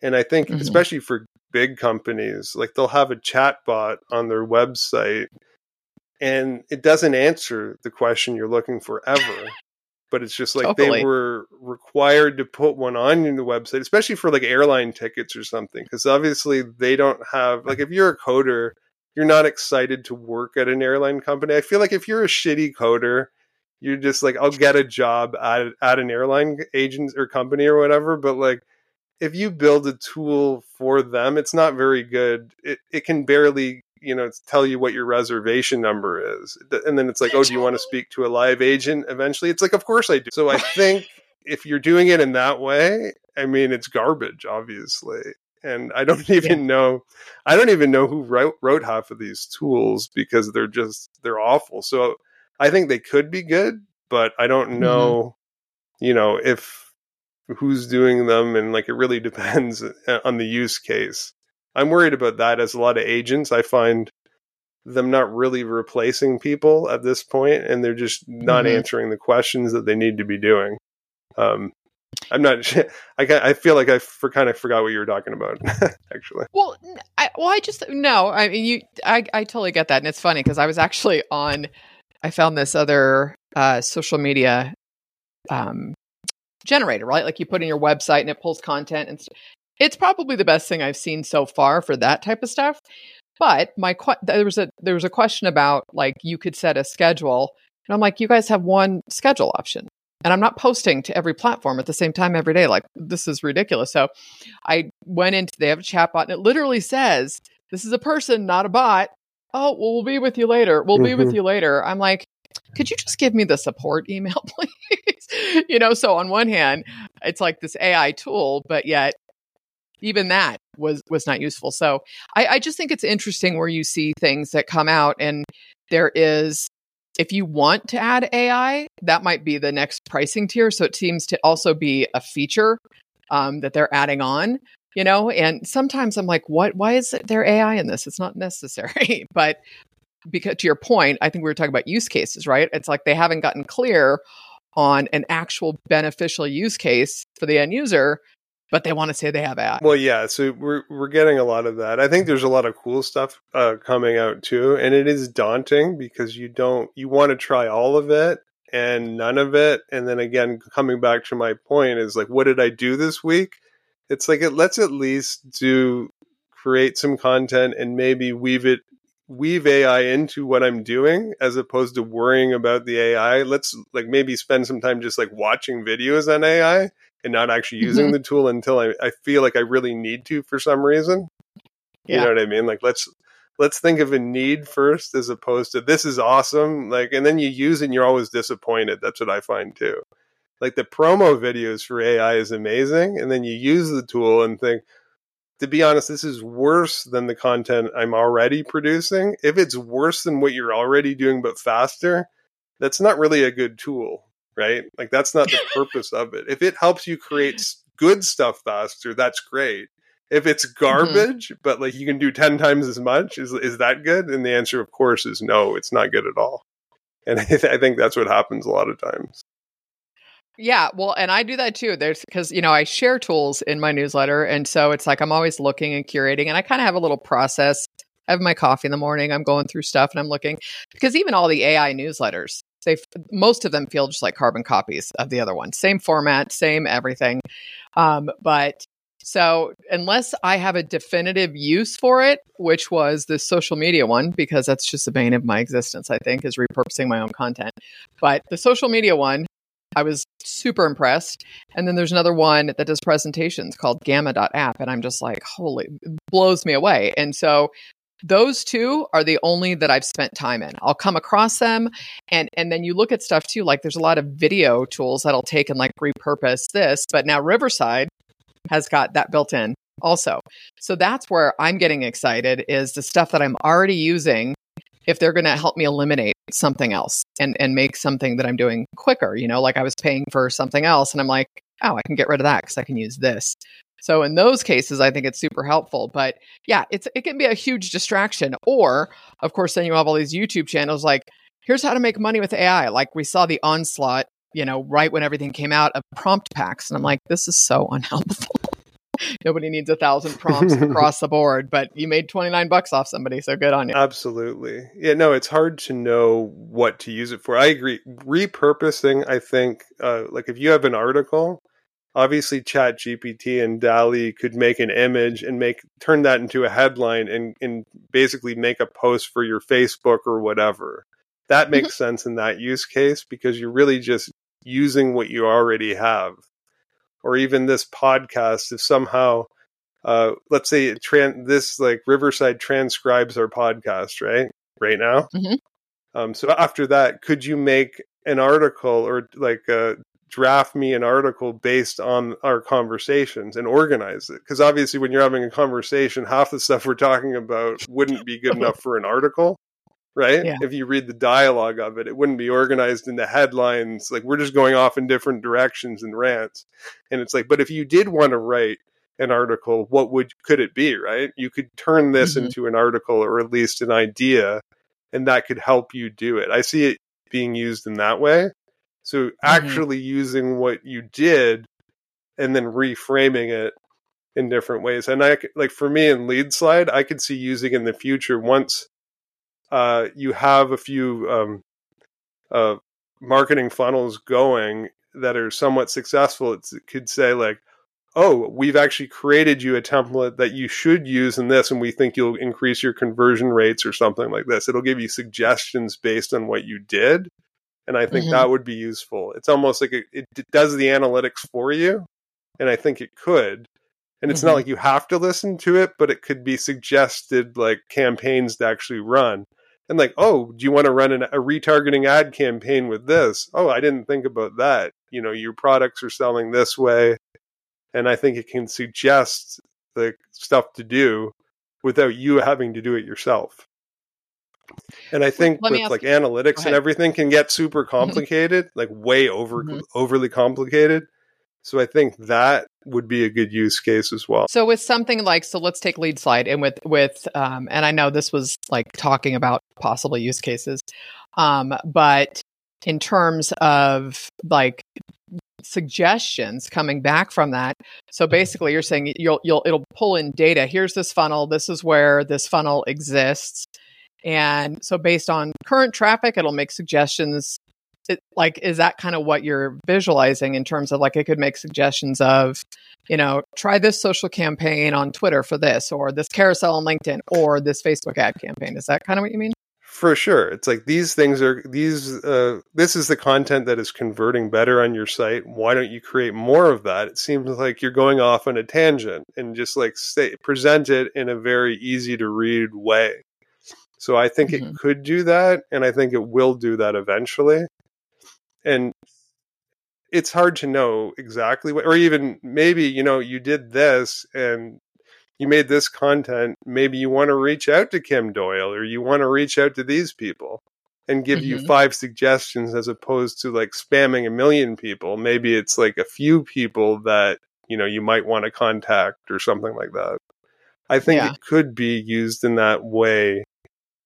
And I think, mm-hmm. especially for big companies, like they'll have a chat bot on their website and it doesn't answer the question you're looking for ever. but it's just like totally. they were required to put one on the website, especially for like airline tickets or something. Because obviously they don't have, like, if you're a coder, you're not excited to work at an airline company. I feel like if you're a shitty coder, you're just like, I'll get a job at, at an airline agent or company or whatever. But like, if you build a tool for them, it's not very good. It it can barely you know tell you what your reservation number is, and then it's like, oh, do you want to speak to a live agent eventually? It's like, of course I do. So I think if you're doing it in that way, I mean, it's garbage, obviously. And I don't even yeah. know, I don't even know who wrote, wrote half of these tools because they're just they're awful. So I think they could be good, but I don't mm-hmm. know, mm-hmm. you know, if who's doing them and like it really depends on the use case. I'm worried about that as a lot of agents I find them not really replacing people at this point and they're just not mm-hmm. answering the questions that they need to be doing. Um, I'm not. I I feel like I for kind of forgot what you were talking about. actually. Well, I well I just no. I mean you. I I totally get that, and it's funny because I was actually on. I found this other uh, social media um, generator, right? Like you put in your website and it pulls content and st- it's probably the best thing I've seen so far for that type of stuff. But my que- there was a there was a question about like you could set a schedule, and I'm like, you guys have one schedule option, and I'm not posting to every platform at the same time every day. Like this is ridiculous. So I went into they have a chat bot, and it literally says, "This is a person, not a bot." Oh, well, we'll be with you later. We'll mm-hmm. be with mm-hmm. you later. I'm like, could you just give me the support email, please? you know, so on one hand, it's like this AI tool, but yet even that was was not useful. So I, I just think it's interesting where you see things that come out and there is if you want to add AI, that might be the next pricing tier. So it seems to also be a feature um, that they're adding on, you know. And sometimes I'm like, what? Why is there AI in this? It's not necessary. but because to your point, I think we were talking about use cases, right? It's like they haven't gotten clear on an actual beneficial use case for the end user, but they want to say they have AI. Well, yeah, so we're we're getting a lot of that. I think there's a lot of cool stuff uh, coming out too, and it is daunting because you don't you want to try all of it and none of it, and then again coming back to my point is like, what did I do this week? It's like it let's at least do create some content and maybe weave it weave AI into what I'm doing as opposed to worrying about the AI. Let's like maybe spend some time just like watching videos on AI and not actually using mm-hmm. the tool until I, I feel like I really need to for some reason. Yeah. You know what I mean? Like let's let's think of a need first as opposed to this is awesome. Like and then you use it and you're always disappointed. That's what I find too. Like the promo videos for AI is amazing, and then you use the tool and think, to be honest, this is worse than the content I'm already producing. If it's worse than what you're already doing but faster, that's not really a good tool, right? Like that's not the purpose of it. If it helps you create good stuff faster, that's great. If it's mm-hmm. garbage, mm-hmm. but like you can do 10 times as much, is is that good? And the answer of course is no, it's not good at all. And I, th- I think that's what happens a lot of times. Yeah, well, and I do that too. There's because you know I share tools in my newsletter, and so it's like I'm always looking and curating, and I kind of have a little process. I have my coffee in the morning. I'm going through stuff and I'm looking because even all the AI newsletters, they most of them feel just like carbon copies of the other one. Same format, same everything. Um, but so unless I have a definitive use for it, which was the social media one, because that's just the bane of my existence, I think, is repurposing my own content. But the social media one, I was super impressed. And then there's another one that does presentations called gamma.app. And I'm just like, holy, blows me away. And so those two are the only that I've spent time in. I'll come across them and and then you look at stuff too like there's a lot of video tools that'll take and like repurpose this, but now Riverside has got that built in also. So that's where I'm getting excited is the stuff that I'm already using if they're going to help me eliminate something else and and make something that I'm doing quicker, you know, like I was paying for something else and I'm like, oh, I can get rid of that cuz I can use this. So in those cases, I think it's super helpful. But yeah, it's it can be a huge distraction. Or of course, then you have all these YouTube channels like, here's how to make money with AI. Like we saw the onslaught, you know, right when everything came out of prompt packs, and I'm like, this is so unhelpful. Nobody needs a thousand prompts across the board, but you made 29 bucks off somebody. So good on you. Absolutely. Yeah, no, it's hard to know what to use it for. I agree. Repurposing, I think, uh, like if you have an article, obviously ChatGPT and DALL-E could make an image and make turn that into a headline and, and basically make a post for your facebook or whatever that mm-hmm. makes sense in that use case because you're really just using what you already have or even this podcast, if somehow, uh, let's say tran- this like Riverside transcribes our podcast, right? Right now. Mm-hmm. Um, so after that, could you make an article or like uh, draft me an article based on our conversations and organize it? Because obviously, when you're having a conversation, half the stuff we're talking about wouldn't be good enough for an article right? Yeah. If you read the dialogue of it, it wouldn't be organized into headlines. Like we're just going off in different directions and rants. And it's like, but if you did want to write an article, what would could it be, right? You could turn this mm-hmm. into an article or at least an idea, and that could help you do it. I see it being used in that way. So mm-hmm. actually using what you did and then reframing it in different ways. And I like for me in lead slide, I could see using in the future once uh, you have a few um, uh, marketing funnels going that are somewhat successful, it could say like, "Oh, we've actually created you a template that you should use in this, and we think you'll increase your conversion rates or something like this." It'll give you suggestions based on what you did, and I think mm-hmm. that would be useful. It's almost like it, it does the analytics for you, and I think it could. And it's mm-hmm. not like you have to listen to it, but it could be suggested like campaigns to actually run and like, oh, do you want to run an, a retargeting ad campaign with this? Oh, I didn't think about that. You know, your products are selling this way, and I think it can suggest the stuff to do without you having to do it yourself. And I think Let with like you. analytics and everything can get super complicated, like way over mm-hmm. overly complicated. So I think that would be a good use case as well. So with something like so let's take lead slide and with with um and I know this was like talking about possible use cases. Um but in terms of like suggestions coming back from that. So basically you're saying you'll you'll it'll pull in data. Here's this funnel. This is where this funnel exists. And so based on current traffic, it'll make suggestions it, like is that kind of what you're visualizing in terms of like it could make suggestions of you know try this social campaign on twitter for this or this carousel on linkedin or this facebook ad campaign? Is that kind of what you mean? For sure. It's like these things are these uh, this is the content that is converting better on your site. Why don't you create more of that? It seems like you're going off on a tangent and just like say present it in a very easy to read way. So i think mm-hmm. it could do that and i think it will do that eventually and it's hard to know exactly what or even maybe you know you did this and you made this content maybe you want to reach out to Kim Doyal or you want to reach out to these people and give mm-hmm. you five suggestions as opposed to like spamming a million people maybe it's like a few people that you know you might want to contact or something like that i think yeah. it could be used in that way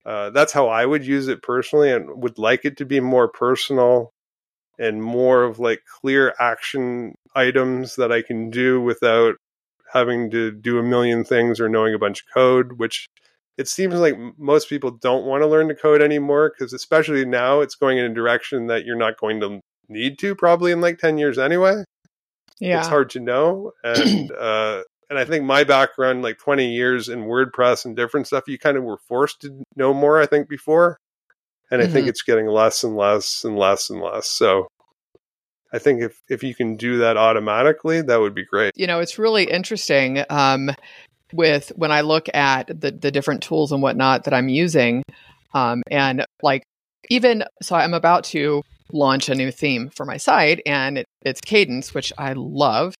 uh, that's how i would use it personally and would like it to be more personal and more of like clear action items that I can do without having to do a million things or knowing a bunch of code, which it seems like most people don't want to learn to code anymore because especially now it's going in a direction that you're not going to need to probably in like 10 years anyway. Yeah. It's hard to know and uh and I think my background like 20 years in WordPress and different stuff you kind of were forced to know more I think before and I mm-hmm. think it's getting less and less and less and less. So I think if if you can do that automatically, that would be great. You know, it's really interesting. Um, with when I look at the the different tools and whatnot that I'm using, um, and like even so, I'm about to launch a new theme for my site, and it, it's Kadence, which I love.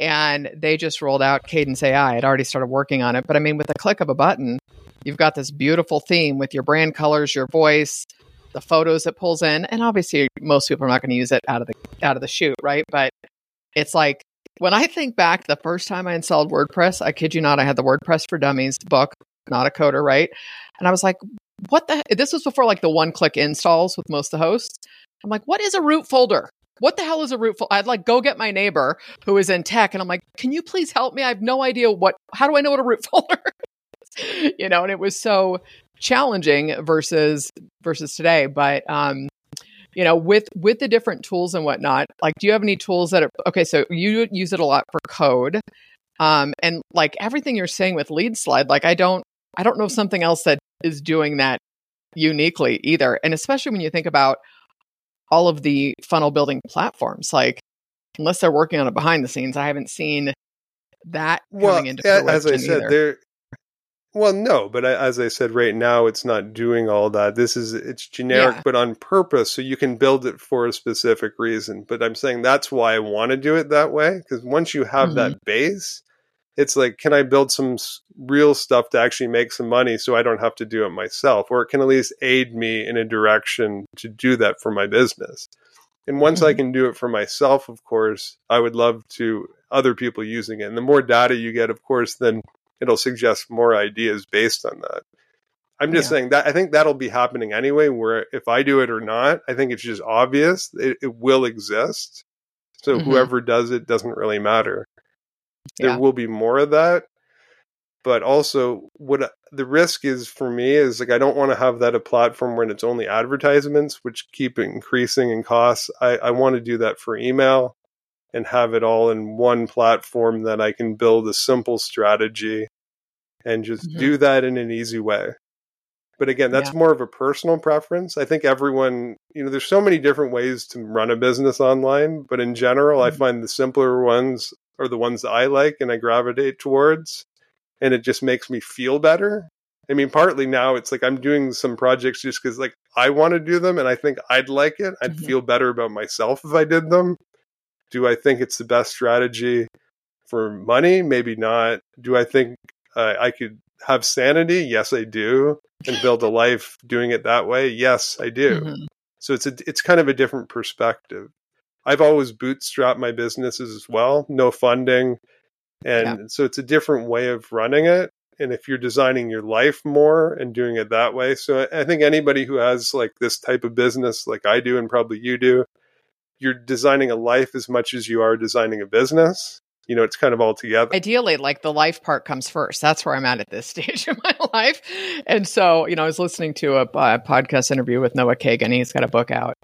And they just rolled out Kadence AI. I'd already started working on it, but I mean, with the click of a button, you've got this beautiful theme with your brand colors, your voice, the photos it pulls in, and obviously most people are not going to use it out of the out of the chute, right? But it's like when I think back the first time I installed WordPress, I kid you not, I had the WordPress for Dummies book, not a coder, right? And I was like, what the this was before like the one click installs with most of the hosts. I'm like, what is a root folder? What the hell is a root folder? I'd like go get my neighbor who is in tech and I'm like, can you please help me? I have no idea what how do I know what a root folder you know, and it was so challenging versus versus today. But um, you know, with with the different tools and whatnot, like, do you have any tools that are okay? So you use it a lot for code, um, and like everything you're saying with Lead Slide, like I don't I don't know something else that is doing that uniquely either. And especially when you think about all of the funnel building platforms, like unless they're working on it behind the scenes, I haven't seen that well, coming into as I said, either. there well, no, but as I said, right now it's not doing all that. This is it's generic, yeah. but on purpose, so you can build it for a specific reason. But I'm saying that's why I want to do it that way because once you have mm-hmm. that base, it's like, can I build some real stuff to actually make some money so I don't have to do it myself, or it can at least aid me in a direction to do that for my business. And once mm-hmm. I can do it for myself, of course, I would love to other people using it. And the more data you get, of course, then it'll suggest more ideas based on that. I'm just yeah. saying that I think that'll be happening anyway. Where if I do it or not, I think it's just obvious it, it will exist. So mm-hmm. whoever does it doesn't really matter. Yeah. There will be more of that, but also what the risk is for me is like I don't want to have that a platform when it's only advertisements, which keep increasing in costs. I, I want to do that for email and have it all in one platform that I can build a simple strategy and just mm-hmm. do that in an easy way. But again, that's yeah. more of a personal preference. I think everyone, you know, there's so many different ways to run a business online, but in general, mm-hmm. I find the simpler ones are the ones that I like and I gravitate towards. And it just makes me feel better. I mean, partly now it's like I'm doing some projects just because like I want to do them and I think I'd like it. I'd mm-hmm. feel better about myself if I did them. Do I think it's the best strategy for money? Maybe not. Do I think uh, I could have sanity? Yes, I do. And build a life doing it that way? Yes, I do. Mm-hmm. So it's a it's kind of a different perspective. I've always bootstrapped my businesses as well, no funding. And yeah. so it's a different way of running it. And if you're designing your life more and doing it that way. So I think anybody who has like this type of business, like I do, and probably you do, you're designing a life as much as you are designing a business you know it's kind of all together. Ideally like the life part comes first. That's where i'm at at this stage of my life. And so you know i was listening to a, a podcast interview with Noah Kagan. He's got a book out.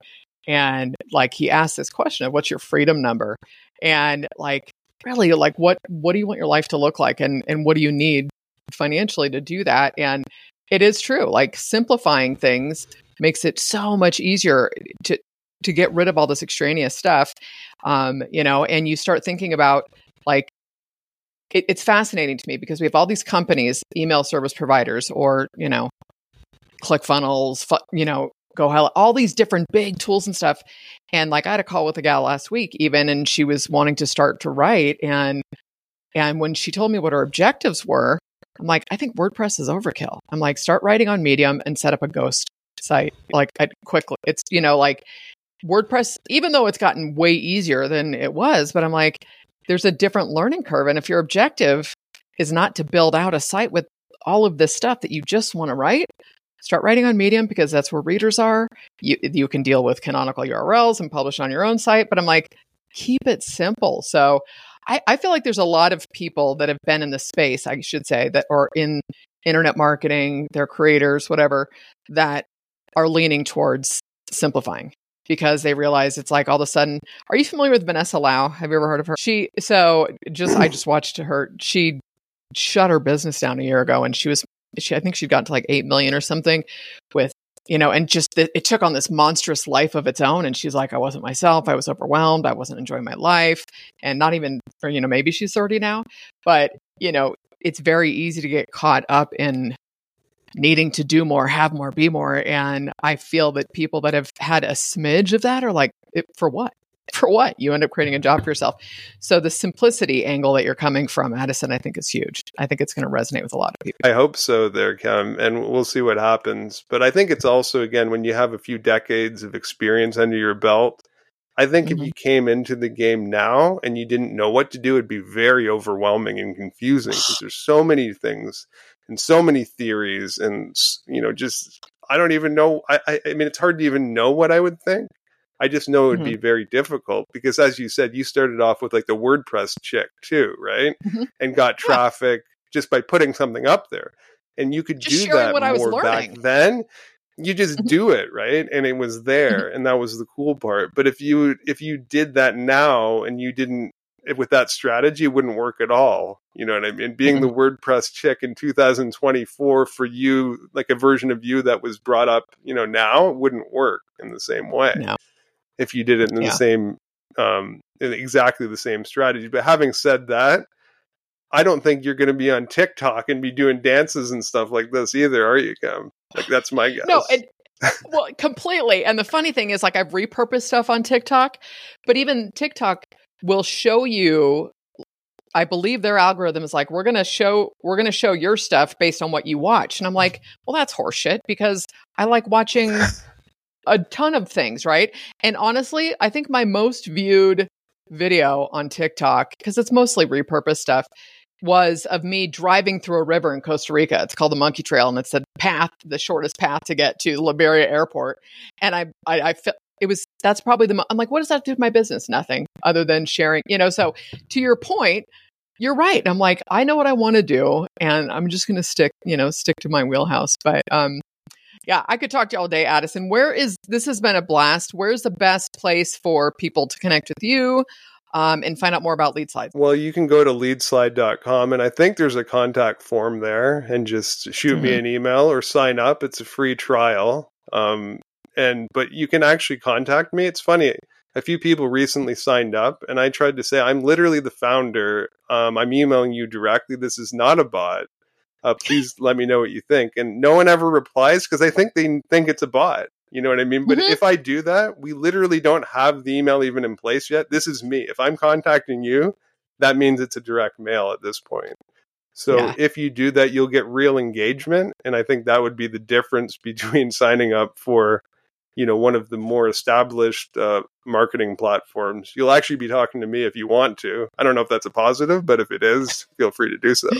And like he asked this question of what's your freedom number? And like really like what what do you want your life to look like? And and what do you need financially to do that? And it is true. Like simplifying things makes it so much easier to to get rid of all this extraneous stuff um you know and you start thinking about it, it's fascinating to me because we have all these companies email service providers or you know ClickFunnels you know GoHello, all these different big tools and stuff. And like I had a call with a gal last week even and she was wanting to start to write and and when she told me what her objectives were, I'm like, I think WordPress is overkill. I'm like, start writing on Medium and set up a ghost site like I, quickly. It's you know like WordPress, even though it's gotten way easier than it was, but I'm like, there's a different learning curve. And if your objective is not to build out a site with all of this stuff that you just want to write, start writing on Medium because that's where readers are. You you can deal with canonical URLs and publish on your own site, but I'm like, keep it simple. So I, I feel like there's a lot of people that have been in the space, I should say, that are in internet marketing, they're creators, whatever, that are leaning towards simplifying because they realize it's like all of a sudden. Are you familiar with Vanessa Lau? Have you ever heard of her? She so just I just watched her. She shut her business down a year ago, and she was she I think she'd gotten to like 8 million or something with you know and just it, it took on this monstrous life of its own and she's like I wasn't myself I was overwhelmed I wasn't enjoying my life and not even or you know maybe she's 30 now but you know it's very easy to get caught up in needing to do more, have more, be more. And I feel that people that have had a smidge of that are like, for what? for what? You end up creating a job for yourself. So the simplicity angle that you're coming from, Addison, I think is huge. I think it's going to resonate with a lot of people. I hope so there, Kim, and we'll see what happens. But I think it's also, again, when you have a few decades of experience under your belt, I think mm-hmm. if you came into the game now and you didn't know what to do, it'd be very overwhelming and confusing because there's so many things and so many theories and, you know, just, I don't even know. I, I, I mean, it's hard to even know what I would think. I just know it would mm-hmm. be very difficult because, as you said, you started off with like the WordPress chick too, right? Mm-hmm. And got traffic yeah. just by putting something up there. And you could just do that more back then. You just mm-hmm. do it, right? And it was there, mm-hmm. and that was the cool part. But if you if you did that now and you didn't with that strategy, wouldn't work at all. You know what I mean? Being the mm-hmm. WordPress chick in 2024 for you, like a version of you that was brought up, you know, now wouldn't work in the same way. No if you did it in yeah. the same um, in exactly the same strategy. But having said that, I don't think you're going to be on TikTok and be doing dances and stuff like this either, are you, Kim? Like that's my guess. No, and, well, completely. And the funny thing is, like, I've repurposed stuff on TikTok, but even TikTok will show you. I believe their algorithm is like, we're gonna show we're gonna show your stuff based on what you watch, and I'm like, well, that's horseshit because I like watching a ton of things, right? And honestly, I think my most viewed video on TikTok, because it's mostly repurposed stuff, was of me driving through a river in Costa Rica. It's called the Monkey Trail, and it's the path, the shortest path to get to Liberia Airport. And I, I, I felt it was that's probably the. I'm like, what does that do with my business? Nothing other than sharing, you know. So to your point, you're right. I'm like, I know what I want to do, and I'm just going to stick, you know, stick to my wheelhouse. But um, yeah, I could talk to you all day, Addison. Where is this has been a blast? Where's the best place for people to connect with you? Um, and find out more about Leadslide? Well, you can go to leadslide.com and I think there's a contact form there and just shoot mm-hmm. me an email or sign up. It's a free trial. Um, and but you can actually contact me. It's funny. A few people recently signed up and I tried to say I'm literally the founder. Um, I'm emailing you directly. This is not a bot uh, please let me know what you think. And no one ever replies because I think they think it's a bot. You know what I mean? But mm-hmm. if I do that, we literally don't have the email even in place yet. This is me. If I'm contacting you, that means it's a direct mail at this point. So yeah. if you do that, you'll get real engagement. And I think that would be the difference between signing up for, you know, one of the more established uh, marketing platforms. You'll actually be talking to me if you want to. I don't know if that's a positive, but if it is, feel free to do so.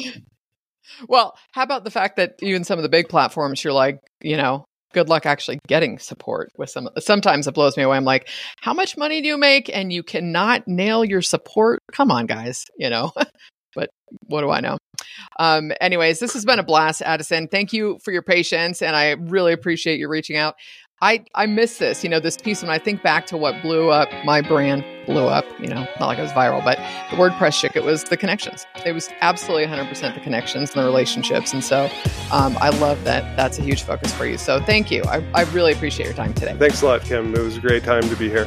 Well, how about the fact that even some of the big platforms, you're like, you know, good luck actually getting support with some. Sometimes it blows me away. I'm like, how much money do you make? And you cannot nail your support. Come on, guys, you know. but what do I know? Um, anyways, this has been a blast, Addison. Thank you for your patience, and I really appreciate you reaching out. I, I miss this, you know, this piece. When I think back to what blew up my brand, blew up, you know, not like it was viral, but the WordPress chick, it was the connections. It was absolutely 100% the connections and the relationships. And so um, I love that that's a huge focus for you. So thank you. I, I really appreciate your time today. Thanks a lot, Kim. It was a great time to be here.